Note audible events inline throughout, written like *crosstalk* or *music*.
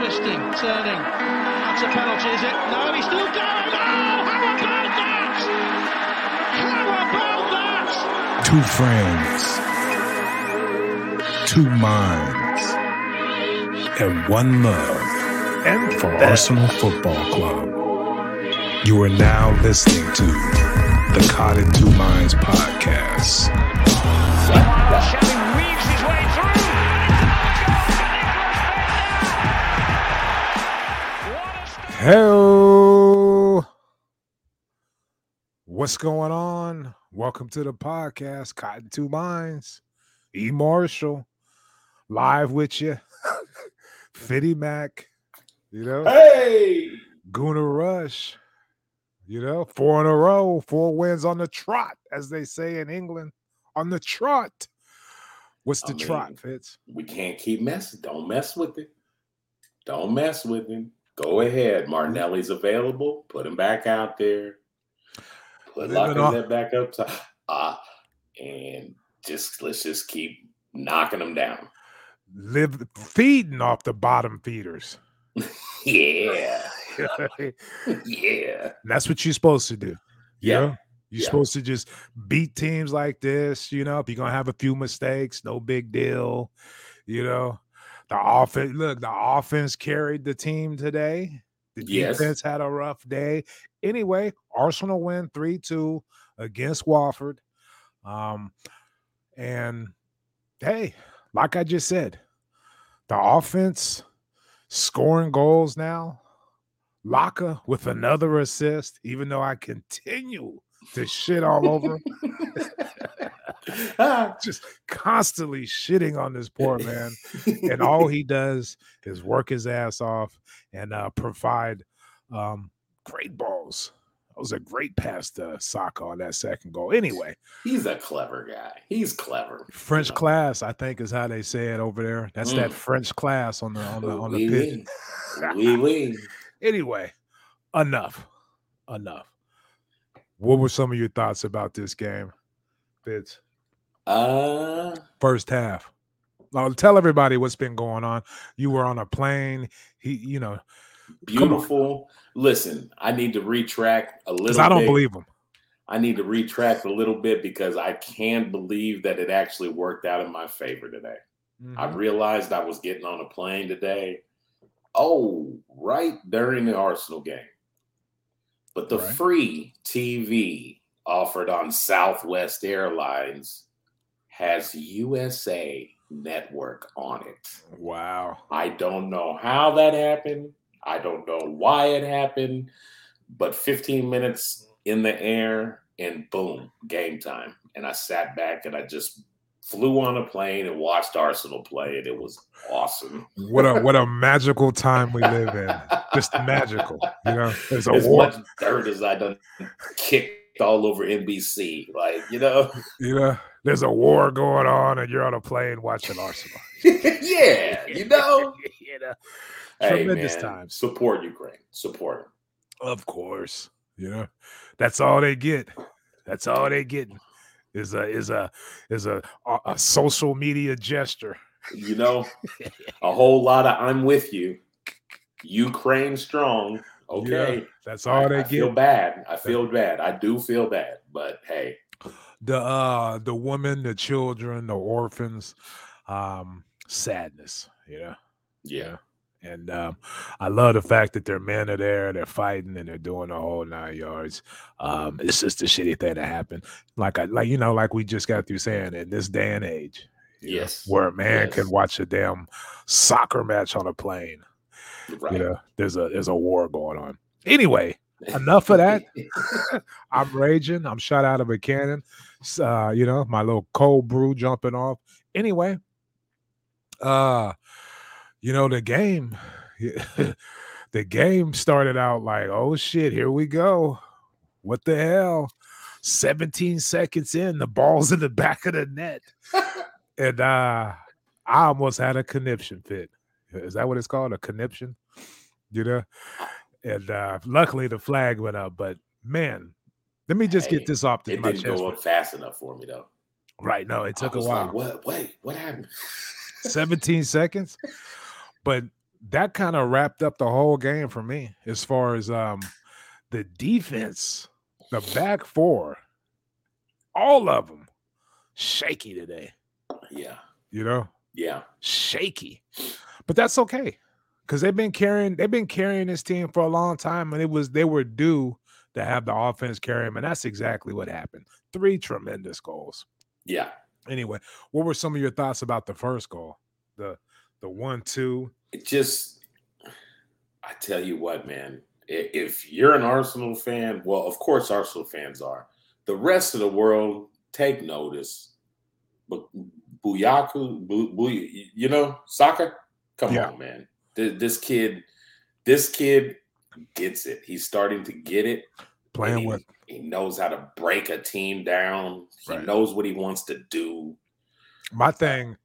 twisting, turning. That's a penalty, is it? No, he's still going. Oh, how about that? How about that? Two friends, two minds, and one love And for Arsenal Football Club. You are now listening to the Caught in Two Minds podcast. Hello. What's going on? Welcome to the podcast, Caught in Two Minds. E. Marshall, live with you. *laughs* Fitty Mac, you know, Hey, Guna Rush, you know, four in a row, four wins on the trot, as they say in England, on the trot. What's the I trot, Fitz? we can't keep messing. Don't mess with it. Don't mess with him. Go ahead. Martinelli's available. Put him back out there. Put Lacazette back up top. Uh, and just let's just keep knocking them down. Live feeding off the bottom feeders. *laughs* Yeah. *laughs* Yeah. that's what you're supposed to do. you Yeah. know? You're Yeah. supposed to just beat teams like this. You know, if you're gonna have a few mistakes, no big deal. You know, the offense. Look, the offense carried the team today. The Yes. defense had a rough day. Anyway, Arsenal win three two against Watford. Um, and hey, like I just said, the offense scoring goals now. Laka with another assist, even though I continue to shit all over. *laughs* *laughs* *laughs* just constantly shitting on this poor man. And *laughs* all he does is work his ass off and uh, provide um, great balls. That was a great pass to Saka on that second goal. Anyway, He's a clever guy. He's clever. French know. class, I think, is how they say it over there. That's that Mm. French class on the on the on the pitch. *laughs* Oui, oui. Anyway, enough, enough. What were some of your thoughts about this game, Fitz? Uh, First half. Now, tell everybody what's been going on. You were on a plane. He, you know, beautiful. Listen, I need to retract a little. I don't bit. believe him. I need to retract a little bit because I can't believe that it actually worked out in my favor today. I Mhm. realized I was getting on a plane today. Oh, right during the Arsenal game. But the Right. free TV offered on Southwest Airlines has USA Network on it. Wow. I don't know how that happened. I don't know why it happened, but 15 minutes in the air and boom, game time. And I sat back and I just flew on a plane and watched Arsenal play, and it was awesome. What a what a *laughs* magical time we live in. Just magical. You know, there's a as war. much dirt as I done kicked all over NBC, like you know, *laughs* You know, there's a war going on, and you're on a plane watching Arsenal. *laughs* yeah, you know. *laughs* you know, tremendous man, times. Support Ukraine. Support them. Of course, you know that's all they get. That's all they get is a is a is a a, a social media gesture. You know, a whole lot of I'm with you. Ukraine strong. Okay. That's all I, they I feel bad. I feel bad. I do feel bad. But hey, The uh the women, the children, the orphans, um, sadness. You know. yeah. And um, I love the fact that their men are there, they're fighting, and they're doing the whole nine yards. Um, it's just a shitty thing to happen. Like I like you know, like we just got through saying in this day and age, you know, Yes. where a man Yes. can watch a damn soccer match on a plane. *laughs* Right. You know, there's a there's a war going on. Anyway, enough of that. *laughs* *laughs* I'm raging. I'm shot out of a cannon. Uh, you know, my little cold brew jumping off. Anyway, uh, you know, the game, the game started out like, oh shit, here we go. What the hell? 17 seconds in, the ball's in the back of the net. and uh I almost had a conniption fit. Is that what it's called? A conniption? You know? And uh luckily the flag went up, but man, let me just Hey, get this off the, It didn't go up fast enough for me though. Right. No, it took a while. like, what? Wait, what happened? 17 seconds. But that kind of wrapped up the whole game for me as far as um the defense, the back four, all of them shaky today. Yeah. You know, Yeah. shaky, but that's okay because they've been carrying they've been carrying this team for a long time, and it was they were due to have the offense carry them, and that's exactly what happened. Three tremendous goals. Yeah. Anyway, what were some of your thoughts about the first goal? The the one two. It just, I tell you what, man, if you're an Arsenal fan, well, of course, Arsenal fans are. The rest of the world, take notice. But Bukayo, Bu, Bu, you know, soccer, come Yeah. on, man. This kid, this kid gets it. He's starting to get it. Playing he, with he knows how to break a team down. He Right. knows what he wants to do. my thing.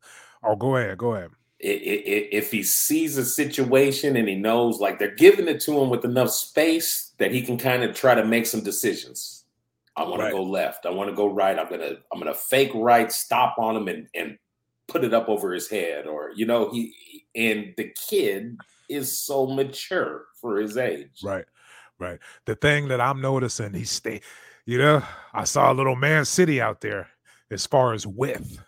Oh, go ahead, go ahead. if he sees a situation and he knows like they're giving it to him with enough space that he can kind of try to make some decisions. I want Right. to go left. I want to go right. I'm gonna I'm gonna fake right, stop on him, and and put it up over his head, or you know he and the kid is so mature for his age. Right, right. The thing that I'm noticing, he stay, you know, I saw a little Man City out there as far as width.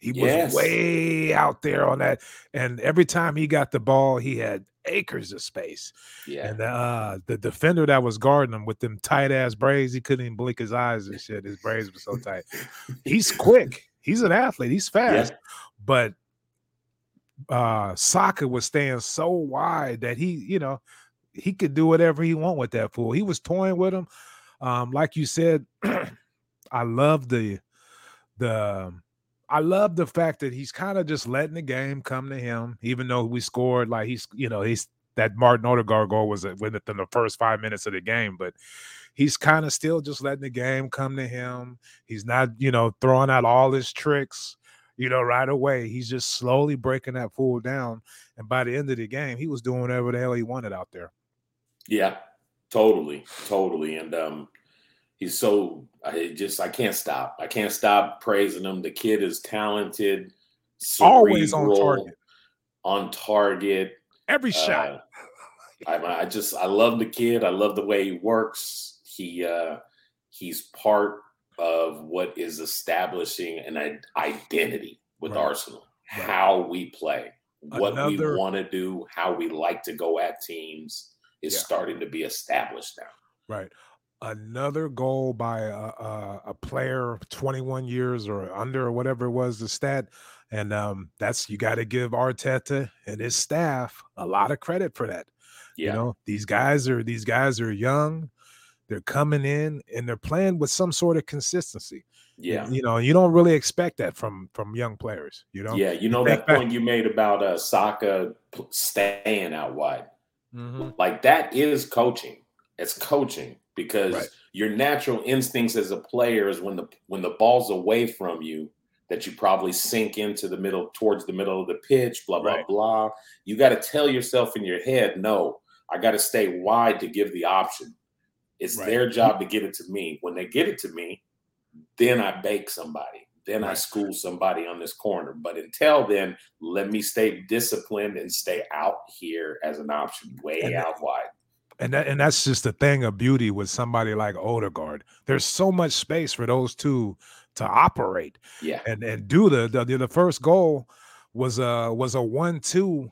He was Yes. way out there on that, and every time he got the ball, he had acres of space. Yeah, And uh, the defender that was guarding him with them tight ass braids, he couldn't even blink his eyes and shit. His braids were so tight. He's quick. He's an athlete. He's fast. But uh Saka was staying so wide that he, you know, he could do whatever he want with that fool. He was toying with him. Um, like you said, *clears throat* I love the the I love the fact that he's kind of just letting the game come to him, even though we scored like he's, you know, he's that Martin Odegaard goal was within the first five minutes of the game, but he's kind of still just letting the game come to him. He's not, you know, throwing out all his tricks, you know, right away. He's just slowly breaking that fool down. And by the end of the game, he was doing whatever the hell he wanted out there. yeah, totally, totally. And um, he's so I just I can't stop. I can't stop praising him. The kid is talented, Always on target. On target. Every shot. Uh, I, I just I love the kid. I love the way he works. He uh, he's part of what is establishing an identity with Right. Arsenal. Right. How we play, what Another- we want to do, how we like to go at teams is Yeah. starting to be established now. Right. Another goal by a, a, a player 21 years or under or whatever it was the stat. And um, that's you got to give Arteta and his staff a lot of credit for that. Yeah, You know, these guys are these guys are young, they're coming in and they're playing with some sort of consistency. yeah, You know, you don't really expect that from from young players, you know. yeah. You know that point you made about uh, Saka staying out wide. Mhm. like that is coaching it's coaching because Right. your natural instincts as a player is when the when the ball's away from you that you probably sink into the middle towards the middle of the pitch blah blah Right. blah you got to tell yourself in your head no i got to stay wide to give the option it's Right. their job to get it to me when they get it to me then i bake somebody then I school somebody on this corner. But until then, let me stay disciplined and stay out here as an option, way And- out wide. And that, and that's just the thing of beauty with somebody like Odegaard. There's so much space for those two to operate. Yeah. and and do the the, the first goal was a was a one two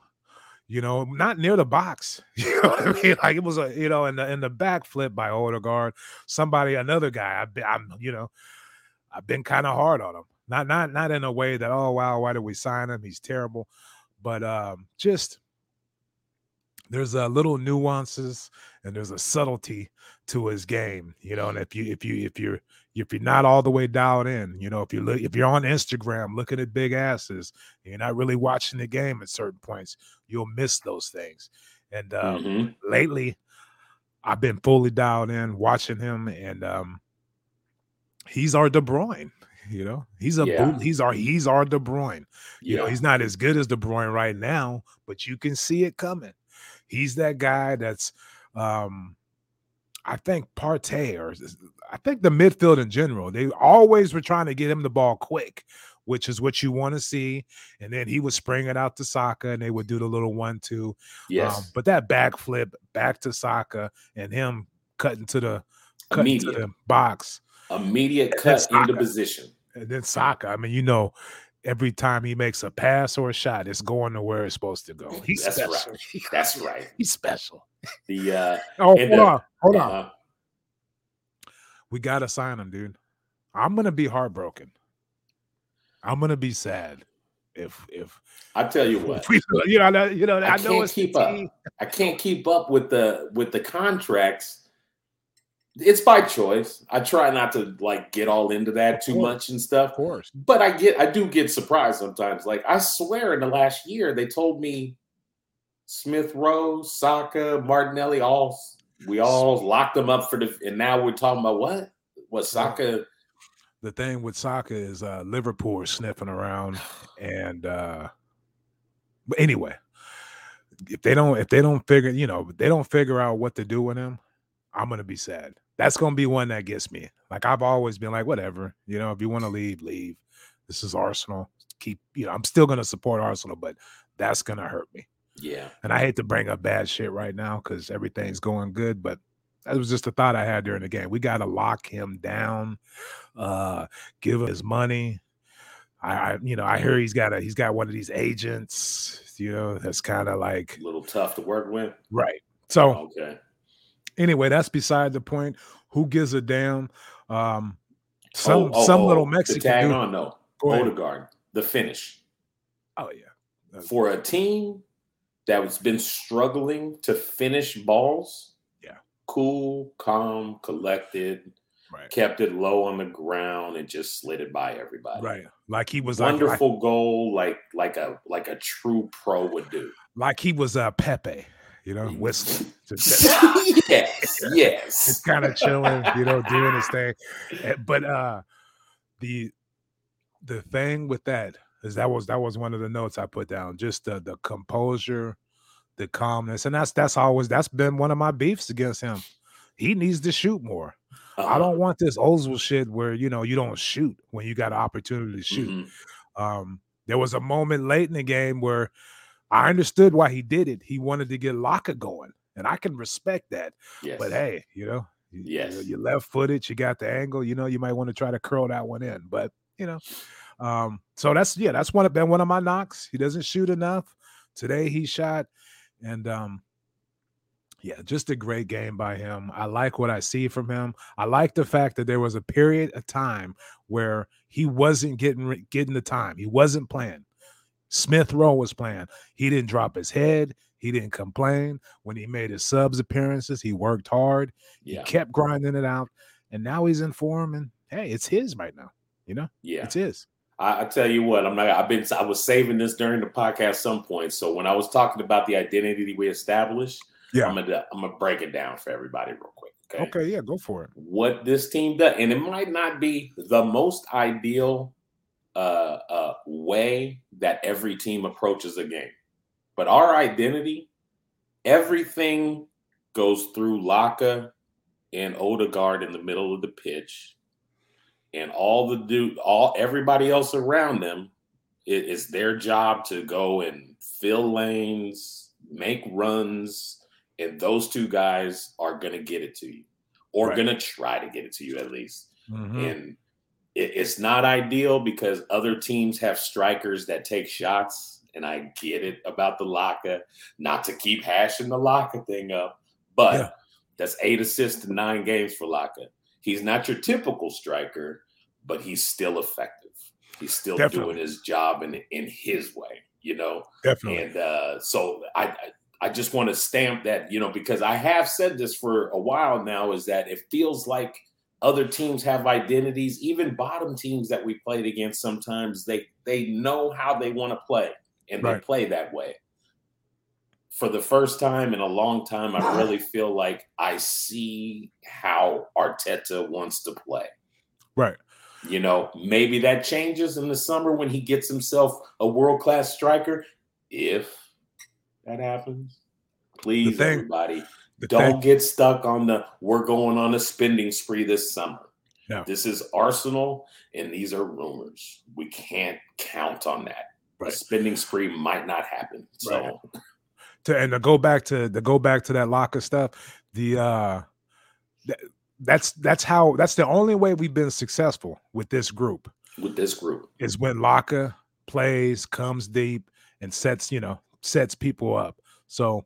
you know not near the box *laughs* you know what i mean? Like it was a you know in the in the back flip by Odegaard somebody another guy I've been, i'm you know i've been kind of hard on him. Not not not in a way that oh wow why did we sign him? He's terrible. But um just there's a little nuances and there's a subtlety to his game you know and if you if you if you're if you're not all the way dialed in, you know, if you look, if you're on Instagram looking at big asses, and you're not really watching the game at certain points, you'll miss those things. And um, Mhm. lately, I've been fully dialed in watching him, and um, he's our De Bruyne. You know, he's a Yeah. boot, he's our he's our De Bruyne. You Yeah. know, he's not as good as De Bruyne right now, but you can see it coming. He's that guy that's um I think Partey or I think the midfield in general, they always were trying to get him the ball quick. which is what you want to see. And then he would spring it out to Saka, and they would do the little one-two. Yes, Um, but that backflip back to Saka and him cutting to the cutting to the box, immediate cut into position. and then Saka. I mean, you know, every time he makes a pass or a shot, it's going to where it's supposed to go. He's That's right. special. *laughs* That's right. He's special. The uh, *laughs* Oh, And hold the- on, hold on. uh, We gotta sign him, dude. I'm gonna be heartbroken. I'm gonna be sad if if, I tell you what, if we, *laughs* you know, that- you know, I I, know can't it's keep up. I can't keep up with the with the contracts. It's by choice. I try not to like get all into that Of too course. much and stuff. Of course. But I get I do get surprised sometimes. Like I swear in the last year they told me Smith Rowe, Saka, Martinelli, all we all locked them up for the and now we're talking about what? What Saka The thing with Saka is uh Liverpool sniffing around *sighs* and uh but anyway, if they don't if they don't figure, you know, they don't figure out what to do with him, I'm gonna be sad. That's gonna be one that gets me. Like I've always been like, whatever, you know, if you want to leave, leave. This is Arsenal. Keep, you know, I'm still gonna support Arsenal, but that's gonna hurt me. Yeah. And I hate to bring up bad shit right now because everything's going good, but that was just a thought I had during the game. We got to lock him down, uh, give him his money. I, I, you know, I hear he's got a he's got one of these agents, you know, that's kind of like A little tough to work with. right. So Okay. Anyway, that's beside the point. Who gives a damn? Um, Oh, some oh, some oh, little Mexican tag dude. on, no. Go. Odegaard, the finish. Oh yeah, for a team that has been struggling to finish balls, Yeah. cool, calm, collected, right, kept it low on the ground and just slid it by everybody. right. Like he was like, like, Wonderful goal, like like a like a true pro would do. like he was uh, Pepe, you know, whistling. Just- *laughs* yes, *laughs* yes. just kind of chilling, you know, doing his thing. Eh, But uh the the thing with that is that was that was one of the notes I put down. Just the the composure, the calmness, and that's that's always that's been one of my beefs against him. He needs to shoot more. I Uh-huh. don't want this Ozil shit where you know you don't shoot when you got an opportunity to shoot. Mhm. Um, there was a moment late in the game where I understood why he did it. He wanted to get Laka going, and I can respect that. Yes. But hey, you know, you, you know, you left footed, you got the angle, you know, you might want to try to curl that one in. But you know, um, so that's yeah, that's one of been one of my knocks. He doesn't shoot enough. Today he shot, and um, yeah, just a great game by him. I like what I see from him. I like the fact that there was a period of time where he wasn't getting getting the time. He wasn't playing. Smith Rowe was playing. He didn't drop his head. He didn't complain when he made his subs appearances. He worked hard. Yeah. He kept grinding it out, and now he's in form. And hey, it's his right now. You know, Yeah. it's his. I, I tell you what, I'm not. I've been. I was saving this during the podcast some point. So when I was talking about the identity we established, Yeah. I'm gonna I'm gonna break it down for everybody real quick. Okay. Okay, yeah, go for it. What this team does, and it might not be the most ideal uh, uh, way that every team approaches a game, but our identity, everything goes through Laka and Odegaard in the middle of the pitch and all the dude, all everybody else around them, it is their job to go and fill lanes, make runs, and those two guys are gonna get it to you, or Right. gonna try to get it to you at least. Mhm. And it's not ideal because other teams have strikers that take shots, and I get it about the Laka, not to keep hashing the Laka thing up, but Yeah. that's eight assists in nine games for Laka. He's not your typical striker, but he's still effective. He's still Definitely. doing his job in in his way, you know. Definitely. And uh, so I, I I just want to stamp that, you know, because I have said this for a while now, is that it feels like other teams have identities, even bottom teams that we played against. Sometimes they they know how they want to play, and they play that way. For the first time in a long time, I *sighs* really feel like I see how Arteta wants to play. right. You know, maybe that changes in the summer when he gets himself a world class striker. If that happens, please, everybody, The don't get stuck on the we're going on a spending spree this summer. This is Arsenal, and these are rumors. We can't count on that. Right. A spending spree might not happen. So Right. to and to go back to to go back to that Laka stuff the uh th- that's that's how that's the only way we've been successful with this group with this group, is when Laka plays comes deep and sets you know sets people up so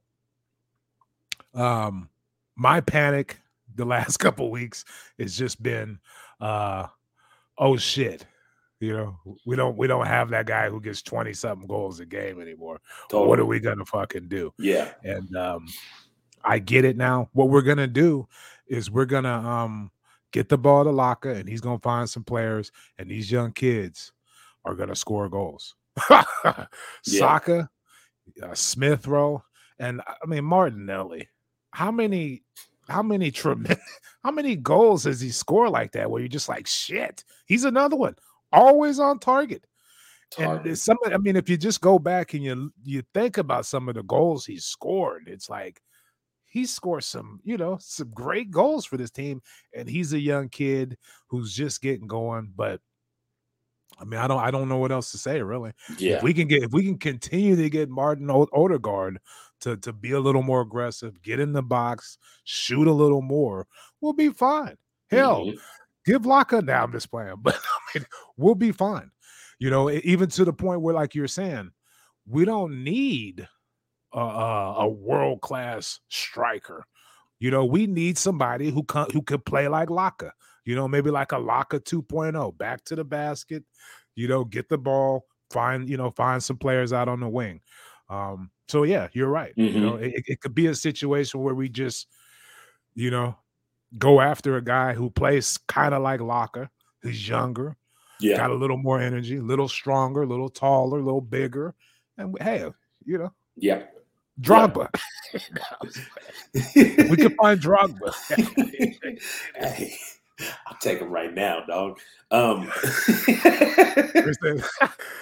um my panic the last *laughs* couple weeks has just been uh oh shit you know we don't we don't have that guy who gets 20 something goals a game anymore totally. what are we gonna fucking do Yeah, and um I get it now. What we're gonna do is we're gonna um get the ball to Laka and he's gonna find some players, and these young kids are gonna score goals. *laughs* Saka, uh, Smith Rowe, and I mean Martinelli. How many how many tremendous *laughs* how many goals does he score like that where you're just like shit? He's another one, always on target. And target. there's some, I mean, if you just go back and you you think about some of the goals he's scored, it's like he scored some, you know, some great goals for this team, and he's a young kid who's just getting going. But I mean, I don't, I don't know what else to say really. yeah, If we can get, if we can continue to get Martin O- Odegaard to to be a little more aggressive, get in the box, shoot a little more, we'll be fine. Hell, Mhm. give Laka now. I'm just playing, *laughs* but I mean, we'll be fine. You know, even to the point where, like you're saying, we don't need a, a, a world class striker. You know, we need somebody who can, who could play like Laka. You know, maybe like a Laka 2.0, back to the basket. You know, get the ball, find you know, find some players out on the wing. Um, so yeah, you're right. You know, it, it could be a situation where we just, you know, go after a guy who plays kind of like Laka, who's younger, yeah, got a little more energy, a little stronger, a little taller, a little bigger, and hey, you know, yeah. Drogba. *laughs* we could find Drogba. *laughs* hey, I'll take him right now, dog. Um, there's, a,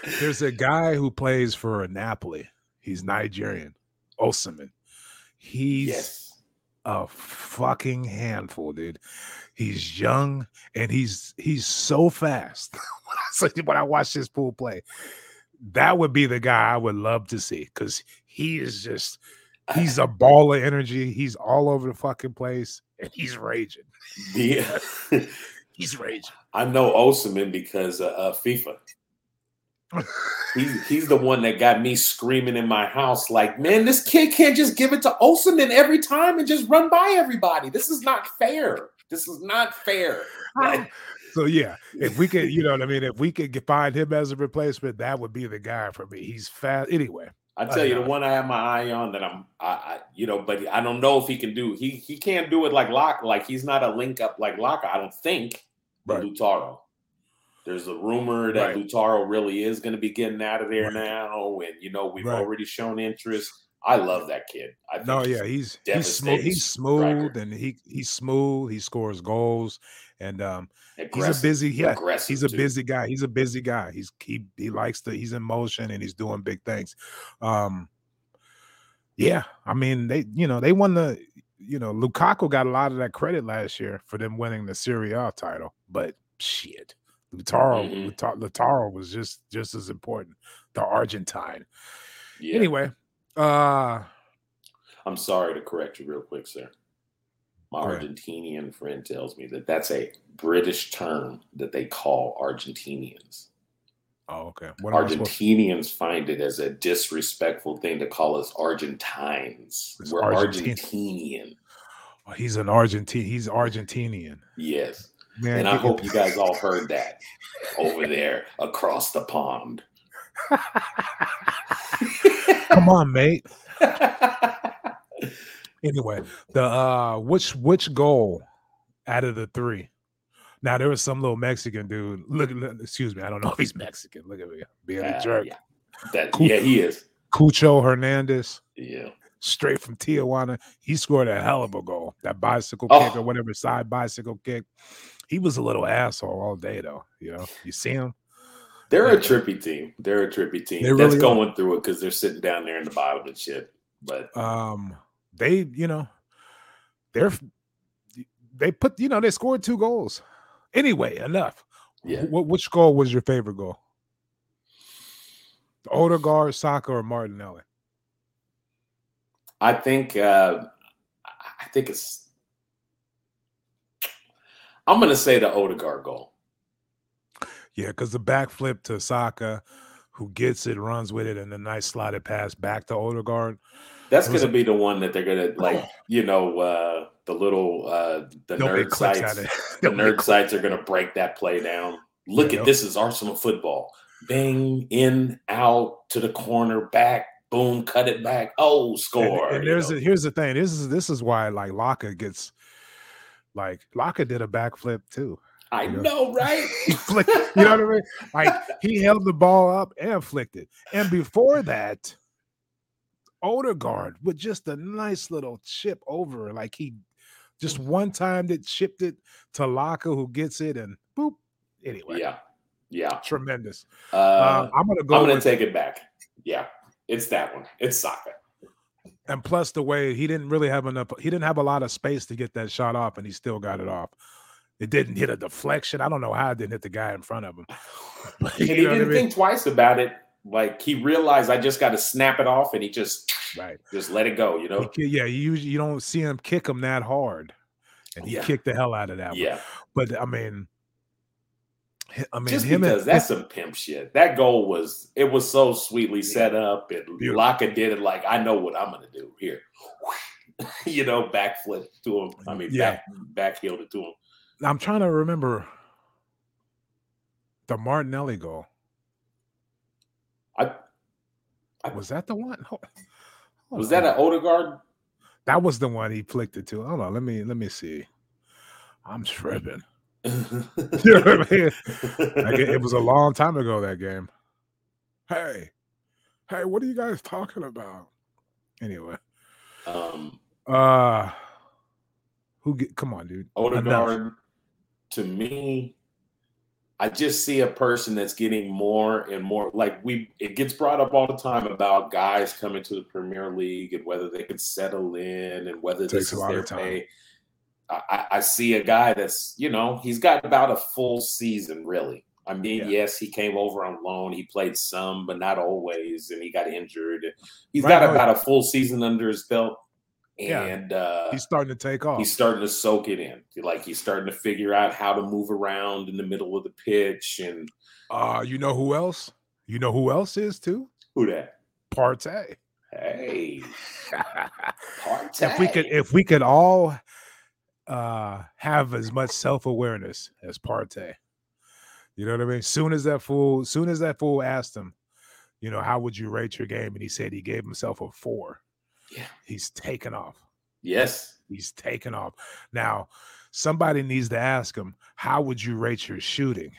*laughs* there's a guy who plays for Napoli. He's Nigerian, Osimhen. He's yes, a fucking handful, dude. He's young and he's he's so fast. *laughs* when I when I watch this pool play, that would be the guy I would love to see because he is just he's a ball of energy. He's all over the fucking place and he's raging. Yeah. *laughs* He's raging. *laughs* I know Osimhen because uh, uh, FIFA. He's he's the one that got me screaming in my house, like, man, this kid can't just give it to Osimhen every time and just run by everybody. This is not fair. This is not fair. Like, So yeah, if we could, you know what I mean, if we could find him as a replacement, that would be the guy for me. He's fast. Anyway, I uh, tell you, the one I have my eye on that I'm, I, I, you know, but I don't know if he can do. He he can't do it like Lock. Like he's not a link up like Laka. I don't think. But Right. Lautaro. There's a rumor that Right. Lautaro really is going to be getting out of there Right. now, and you know we've Right. already shown interest. I love that kid. I think no, yeah, he's he's. He's smooth, striker. and he he's smooth. He scores goals, and um, he's a busy. Yeah, aggressive he's a too. busy guy. He's a busy guy. He's he he likes to. He's in motion and he's doing big things. Um, yeah, I mean they, you know, they won the, you know, Lukaku got a lot of that credit last year for them winning the Serie A title, but shit, Mhm. Lautaro, Lautaro was just just as important. The Argentine. Yeah. Anyway, uh, I'm sorry to correct you real quick, sir. My ahead. Argentinian friend tells me that that's a British term that they call Argentinians. oh okay. What am I supposed- Argentinians find it as a disrespectful thing to call us Argentines. It's We're Argentine. Argentinian. Oh, he's an Argentine. He's Argentinian. Yes. Man, And I hope you guys all heard that over there across the pond. Come on, mate. *laughs* Anyway, the uh which which goal out of the three? Now there was some little Mexican dude. Look, excuse me, I don't know if he's Mexican. Look at me being a Uh, jerk. yeah. That, Cool. yeah, he is. Cucho Hernandez, Yeah. straight from Tijuana. He scored a hell of a goal. That bicycle Oh. kick or whatever side bicycle kick. He was a little asshole all day though. You know, you see him. They're a trippy team. They're a trippy team. That's really are. going through it because they're sitting down there in the bottom and shit. But um they you know they're they put you know they scored two goals Anyway, enough. Yeah. What which goal was your favorite goal? The Odegaard, Saka, or Martinelli? I think uh, I think it's. I'm gonna say the Odegaard goal. Yeah, because the backflip to Saka, who gets it, runs with it, and the nice slotted pass back to Odegaard. That's was gonna be the one that they're gonna like. *sighs* You know, uh, the little uh, the nerd sites. *laughs* The nerd sites are gonna break that play down. Look Yeah. at this is Arsenal football. Bang in out to the corner back. Boom, cut it back. Oh, And, score. and you there's a, here's the thing. This is this is why like Laka gets like Laka did a backflip too. I you know. know, right? *laughs* He flicked, you know what I mean? Like he *laughs* held the ball up and flicked it. And before that, Odegaard with just a nice little chip over, like he just one time that chipped it to Laka, who gets it, and boop. Anyway, yeah, yeah. tremendous. Uh, Uh, I'm gonna go I'm gonna take it back. Yeah, it's that one. It's Saka. And plus the way he didn't really have enough, he didn't have a lot of space to get that shot off, and he still got it off. It didn't hit a deflection. I don't know how it didn't hit the guy in front of him. *laughs* But And he what I didn't mean? think twice about it. Like he realized I just got to snap it off, and he just Right. *laughs* just let it go. You know? ki- yeah, you you don't see him kick him that hard, and he Yeah. kicked the hell out of that one. Yeah. But I mean, I mean, just because and that's some pimp shit. That goal was it was so sweetly set up, and Beautiful. Laka did it like I know what I'm gonna do here. *laughs* you know, backflip to him. I mean, Yeah. back backheeled it to him. I'm trying to remember the Martinelli goal. I, I Was that the one? Was that an Odegaard? that was the one he flicked it to? Hold on, let me let me see. I'm tripping. *laughs* You know what I mean? Like it, it was a long time ago that game. Hey, hey, what are you guys talking about? Anyway, um, uh, who get? Come on, dude. Odegaard, to me, I just see a person that's getting more and more like we. It gets brought up all the time about guys coming to the Premier League and whether they can settle in and whether Takes this a is lot their of time. pay. I, I- see a guy that's you know he's got about a full season really. I mean, Yeah. yes, he came over on loan. He played some, but not always, and he got injured. He's Right, got about a full season under his belt, Yeah. and uh, He's starting to take off. he's starting to soak it in. Like he's starting to figure out how to move around in the middle of the pitch. And Uh, you know who else? You know who else is too? who that? Partey. Hey, *laughs* Partey. if we could if we could all uh have as much self-awareness as Partey. You know what I mean? Soon as that fool, soon as that fool asked him, you know, how would you rate your game? And he said he gave himself a four. Yeah. He's taken off. yes, He's taken off. Now, somebody needs to ask him, how would you rate your shooting?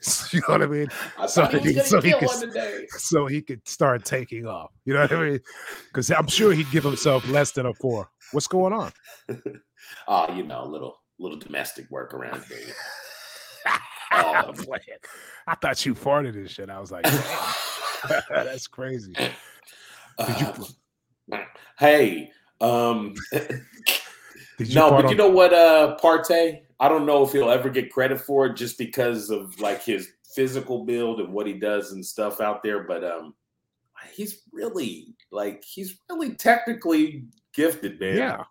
*laughs* you know what I mean? I So he so he could one s- today. *laughs* So he could start taking off. You know what I mean? Because I'm sure he'd give himself less than a four. What's going on? *laughs* Oh, you know, a little little domestic work around here. *laughs* Um. I thought you farted and shit. I was like, *laughs* that's crazy. *laughs* You? Uh, hey, um, Did you no, but you know what, uh, Partey? I don't know if he'll ever get credit for it just because of like his physical build and what he does and stuff out there. But um, he's really like he's really technically gifted, man. Yeah,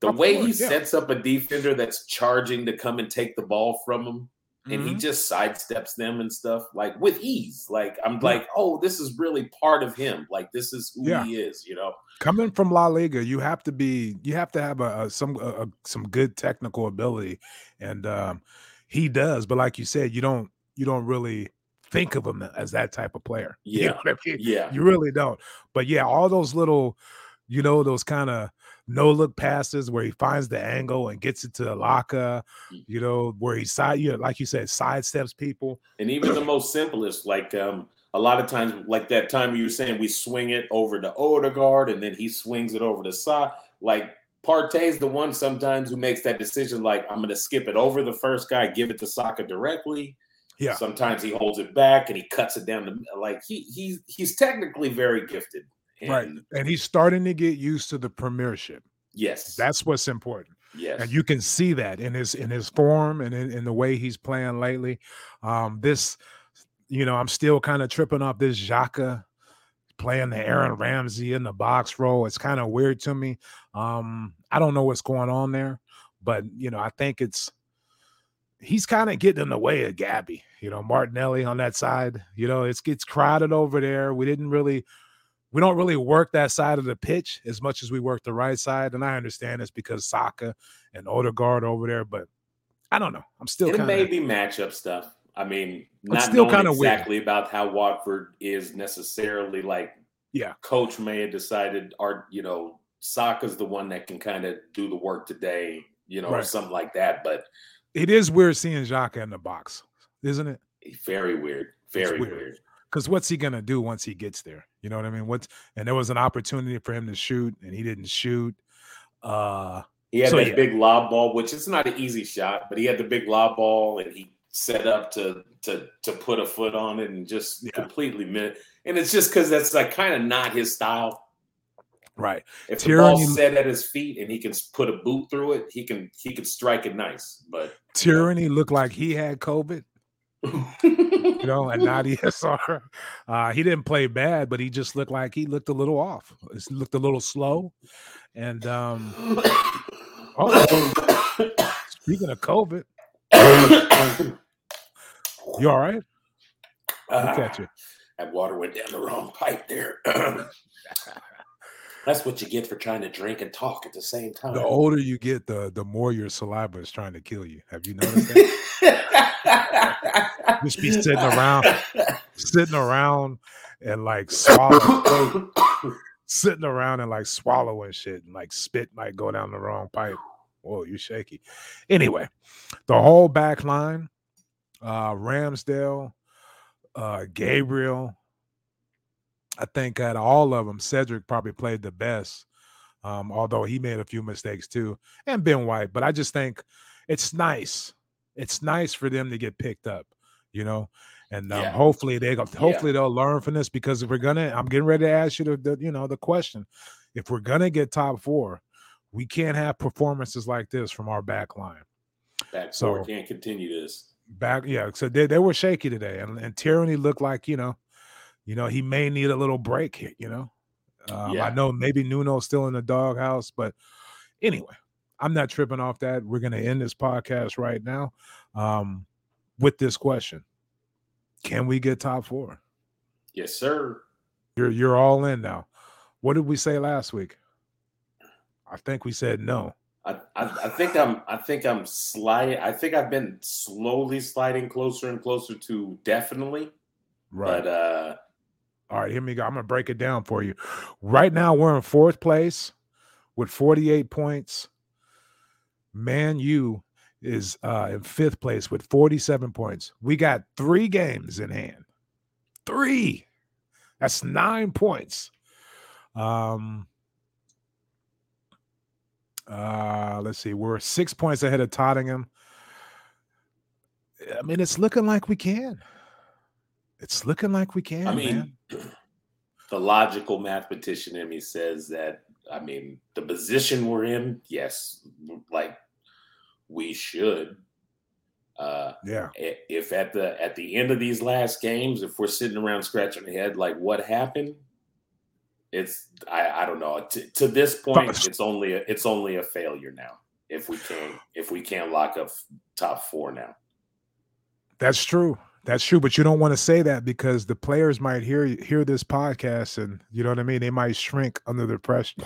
the way he yeah. sets up a defender that's charging to come and take the ball from him, and he Mhm. just sidesteps them and stuff like with ease. Like I'm like, oh, this is really part of him. Like this is who Yeah. he is, you know. coming from La Liga, you have to be, you have to have a, a some a, some good technical ability, and um, he does. But like you said, you don't you don't really think of him as that type of player. *laughs* You Yeah. know I mean? Yeah. You really don't. But yeah, all those little, you know, those kind of no look passes where he finds the angle and gets it to Alaka, Mm. you know, where he side, you know, like you said, sidesteps people. And even the most simplest, like um, a lot of times, like that time you were saying, we swing it over to Odegaard, and then he swings it over the side. Like Partey's the one sometimes who makes that decision. Like I'm going to skip it over the first guy, give it to Saka directly. Yeah. Sometimes he holds it back and he cuts it down. The, like he he's he's technically very gifted. And right. And he's starting to get used to the premiership. Yes. That's what's important. Yes. and you can see that in his in his form and in, in the way he's playing lately. Um, this, you know, I'm still kind of tripping off this Xhaka playing the Aaron Ramsey in the box role. It's kind of weird to me. Um, I don't know what's going on there, but you know, I think it's he's kind of getting in the way of Gabby. You know, Martinelli on that side. You know, it's gets crowded over there. We didn't really we don't really work that side of the pitch as much as we work the right side. And I understand it's because Saka and Odegaard over there, but I don't know. I'm still it kind may be matchup stuff. I mean, not still knowing kinda weird. exactly about how Watford is necessarily like Yeah. coach may have decided or you know, Saka's the one that can kind of do the work today, you know, or something like that. But it is weird seeing Xhaka in the box, isn't it? very weird. Very weird. weird. Because what's he gonna do once he gets there? You know what I mean? What's and there was an opportunity for him to shoot and he didn't shoot. Uh He had So, that yeah. big lob ball, which is not an easy shot, but he had the big lob ball and he set up to to to put a foot on it and just Yeah. completely missed. And it's just because that's like kind of not his style. right. If the Tierney- ball's set at his feet and he can put a boot through it, he can he can strike it nice. But Tierney looked like he had COVID, *laughs* you know, and *laughs* not ESR. *laughs* Uh, he didn't play bad, but he just looked like he looked a little off. He looked a little slow. And um, speaking of COVID, you all right? Look at you. That water went down the wrong pipe there. *clears throat* That's what you get for trying to drink and talk at the same time. The older you get, the the more your saliva is trying to kill you. Have you noticed that? *laughs* Just be sitting around, sitting around and like swallow, sitting around and like swallowing shit, and like spit might go down the wrong pipe. Whoa, you shaky. Anyway, the whole back line, uh, Ramsdale, uh, Gabriel. I think out of all of them, Cedric probably played the best. Um, although he made a few mistakes too, and Ben White. But I just think it's nice. It's nice for them to get picked up, you know. And um, Yeah. hopefully they go. Hopefully they'll learn from this because if we're gonna, I'm getting ready to ask you the, the you know the question. If we're gonna get top four, we can't have performances like this from our back line. Back So- four can't continue this. Back, yeah. So they, they were shaky today, and, and Tierney looked like you know, you know, he may need a little break here. You know, um, Yeah. I know maybe Nuno's still in the doghouse, but anyway, I'm not tripping off that. We're gonna end this podcast right now um, with this question: Can we get top four? Yes, sir. You're you're all in now. What did we say last week? I think we said no. I, I, I think I'm I think I'm sliding. I think I've been slowly sliding closer and closer to definitely. Right. But uh All right, here we go. I'm gonna break it down for you. Right now, we're in fourth place with 48 points. Man U is uh in fifth place with 47 points. We got three games in hand. Three. That's nine points. Um uh let's see, we're six points ahead of Tottenham. I mean, it's looking like we can. It's looking like we can. I man. mean *clears throat* the logical mathematician in me says that I mean the position we're in, yes, like we should. Uh yeah. if at the at the end of these last games, if we're sitting around scratching our head like what happened, it's I, I don't know. To, to this point, it's only a, it's only a failure now. If we can't if we can't lock up top four now. That's true. That's true, but you don't want to say that because the players might hear hear this podcast, and you know what I mean. They might shrink under the pressure.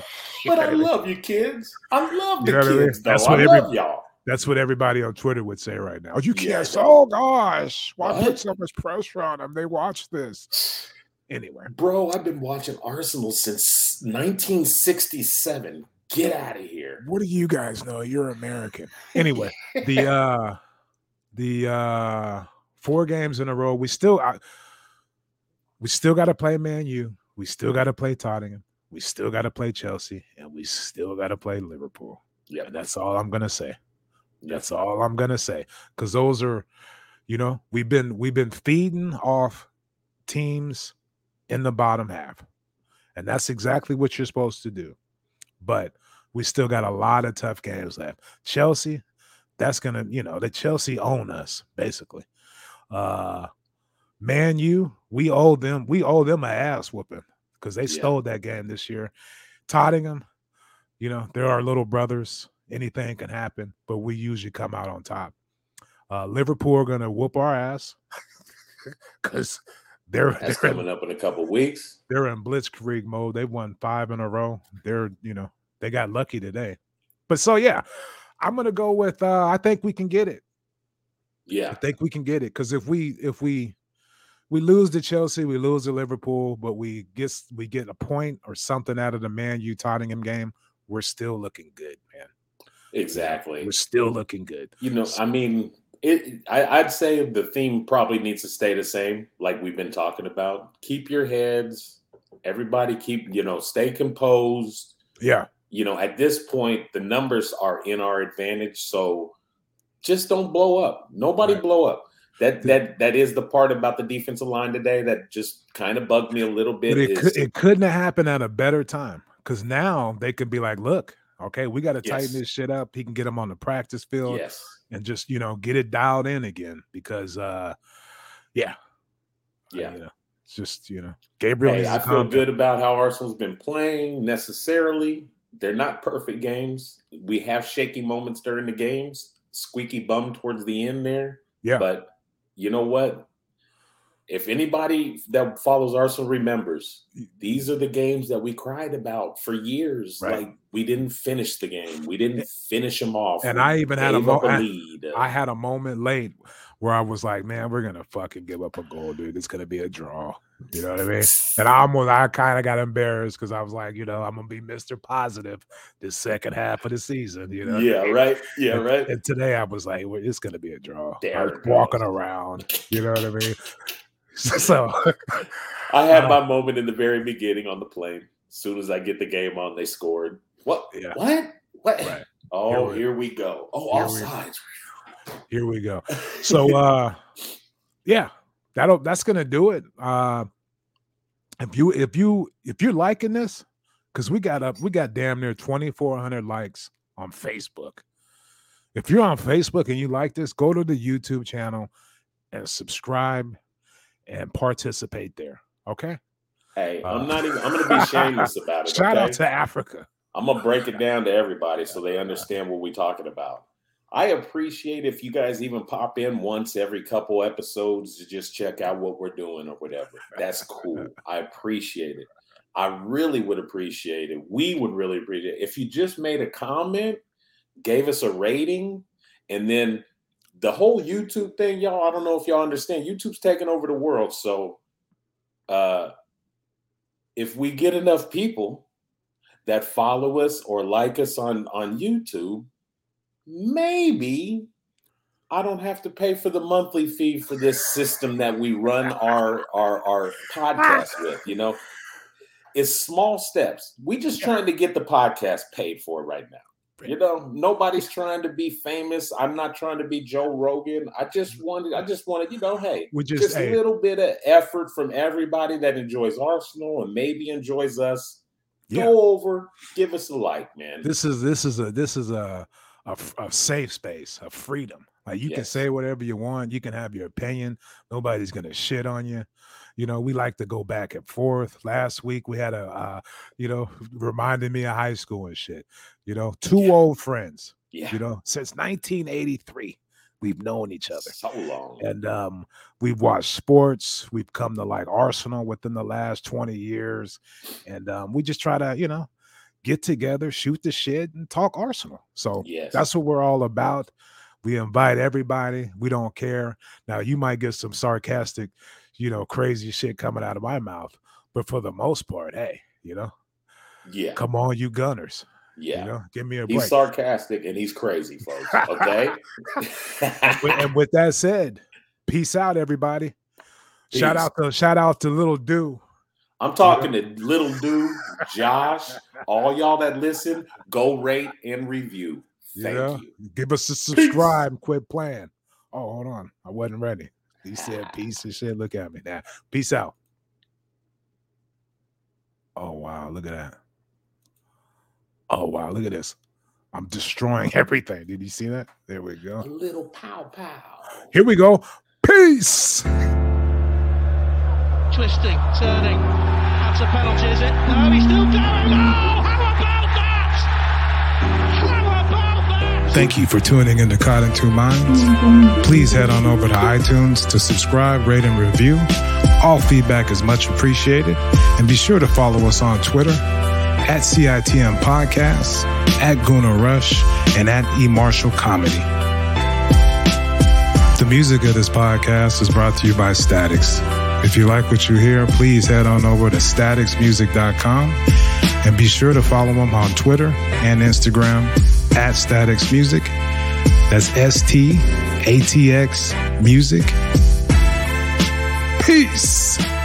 But I *laughs* love you, kids. I love the You know what I mean? Though. That's I what love every- y'all. That's what everybody on Twitter would say right now. You can't. Say, oh gosh, why What? put so much pressure on them? They watch this anyway. Bro, I've been watching Arsenal since 1967. Get out of here. What do you guys know? You're American. *laughs* Anyway, the uh the uh four games in a row. We still I, we still got to play Man U. We still got to play Tottenham. We still got to play Chelsea, and we still got to play Liverpool. Yeah, that's all I'm gonna say. That's all I'm gonna say. Because those are, you know, we've been we've been feeding off teams in the bottom half, and that's exactly what you're supposed to do. But We still got a lot of tough games left. Chelsea, that's gonna, you know, the Chelsea own us basically. Uh Man you we owe them, we owe them a ass whooping because they Yeah. stole that game this year. Tottenham, you know, they're our little brothers. Anything can happen, but we usually come out on top. Uh, Liverpool are gonna whoop our ass *laughs* because they're That's they're in, coming up in a couple weeks. they're in blitzkrieg mode. They've won five in a row. They're you know they got lucky today, but so yeah, I'm gonna go with. uh I think we can get it. Yeah, I think we can get it because if we if we we lose to Chelsea, we lose to Liverpool, but we get we get a point or something out of the Man U Tottenham game, we're still looking good, man. Exactly. We're still looking good. You know, I mean, it. I, I'd say the theme probably needs to stay the same, like we've been talking about. Keep your heads. Everybody, keep you know, stay composed. Yeah, You know, at this point, the numbers are in our advantage, so just don't blow up. Nobody Right. blow up. That that that is the part about the defensive line today that just kind of bugged me a little bit. but it is- could it couldn't have happened at a better time because now they could be like, look, okay, we got to tighten this shit up. He can get him on the practice field yes, and just you know get it dialed in again because uh yeah, yeah. you know, it's just you know Gabriel. Hey, I feel good about how Arsenal's been playing. Necessarily, they're not perfect games. We have shaky moments during the games, squeaky bum towards the end there. Yeah. But you know what? If anybody that follows Arsenal remembers, these are the games that we cried about for years. Right. Like we didn't finish the game, we didn't finish them off, and We I even had a mo- a I- lead. I had a moment late where I was like, man, we're gonna fucking give up a goal, dude. It's gonna be a draw. You know what I mean? And I almost I kind of got embarrassed because I was like, you know, I'm gonna be Mr. Positive this second half of the season, you know. yeah, right. Yeah, And- right. And today I was like, well, it's gonna be a draw. I There walking around, you know what I mean? *laughs* So I had my moment in the very beginning on the plane. As soon as I get the game on, they scored. What? Yeah. What? What? Right. *laughs* Oh, Here we- here we go. Oh, we- offsides. here we go. *laughs* So uh yeah, that'll that's gonna do it. Uh if you if you if you're liking this, because we got up, we got damn near 2,400 likes on Facebook. If you're on Facebook and you like this, go to the YouTube channel and subscribe and participate there. Okay. hey, Uh, I'm not even. I'm gonna be *laughs* shameless about it. Shout out to Africa. I'm gonna break it down to everybody so they understand what we're talking about. I appreciate if you guys even pop in once every couple episodes to just check out what we're doing or whatever. That's cool. I appreciate it. I really would appreciate it. We would really appreciate it if you just made a comment, gave us a rating, and then the whole YouTube thing, y'all. I don't know if y'all understand. YouTube's taking over the world, so uh, if we get enough people that follow us or like us on on YouTube, maybe I don't have to pay for the monthly fee for this system that we run our our our podcast with. You know, it's small steps. We just trying to get the podcast paid for right now. You know, nobody's trying to be famous. I'm not trying to be Joe Rogan. I just wanted, I just wanted, you know, hey, We just, just hey, a little bit of effort from everybody that enjoys Arsenal and maybe enjoys us. Yeah. Go over, give us a like, man. this is this is a this is a a safe space, a freedom. Like you can say whatever you want, you can have your opinion. Nobody's gonna shit on you. You know, we like to go back and forth. Last week we had a, uh, you know, *laughs* reminded me of high school and shit. You know, two Yeah. old friends. yeah, You know, since 1983, we've known each other so long. and um, we've watched sports. We've come to like Arsenal within the last 20 years, and um, we just try to, you know, get together, shoot the shit, and talk Arsenal. So yes, that's what we're all about. We invite everybody. We don't care. Now you might get some sarcastic, you know, crazy shit coming out of my mouth, but for the most part, hey, you know, yeah, come on, you gunners. yeah. You know, give me a he's break. sarcastic and he's crazy, folks. Okay. *laughs* With- and with that said, peace out, everybody. Shout out to shout out to little do. I'm talking to little dude, Josh, all y'all that listen, go rate and review. Thank Yeah. you. Give us a subscribe. Quit playing. Oh, hold on. I wasn't ready. He said *laughs* piece of shit. Look at me now. Peace out. Oh wow, look at that. Oh wow, look at this. I'm destroying *laughs* everything. Did you see that? There we go. A little pow pow. Here we go. Peace. Twisting, turning. That's a penalty, is it? No, he's still going. Oh, Thank you for tuning in to Caught in Two Minds. Please head on over to iTunes to subscribe, rate, and review. All feedback is much appreciated. And be sure to follow us on Twitter at CITM Podcasts, at Guna Rush, and at E Marshall Comedy. The music of this podcast is brought to you by Statx. If you like what you hear, please head on over to statxmusic.com and be sure to follow them on Twitter and Instagram at Statx Music. That's S T A T X Music. Peace.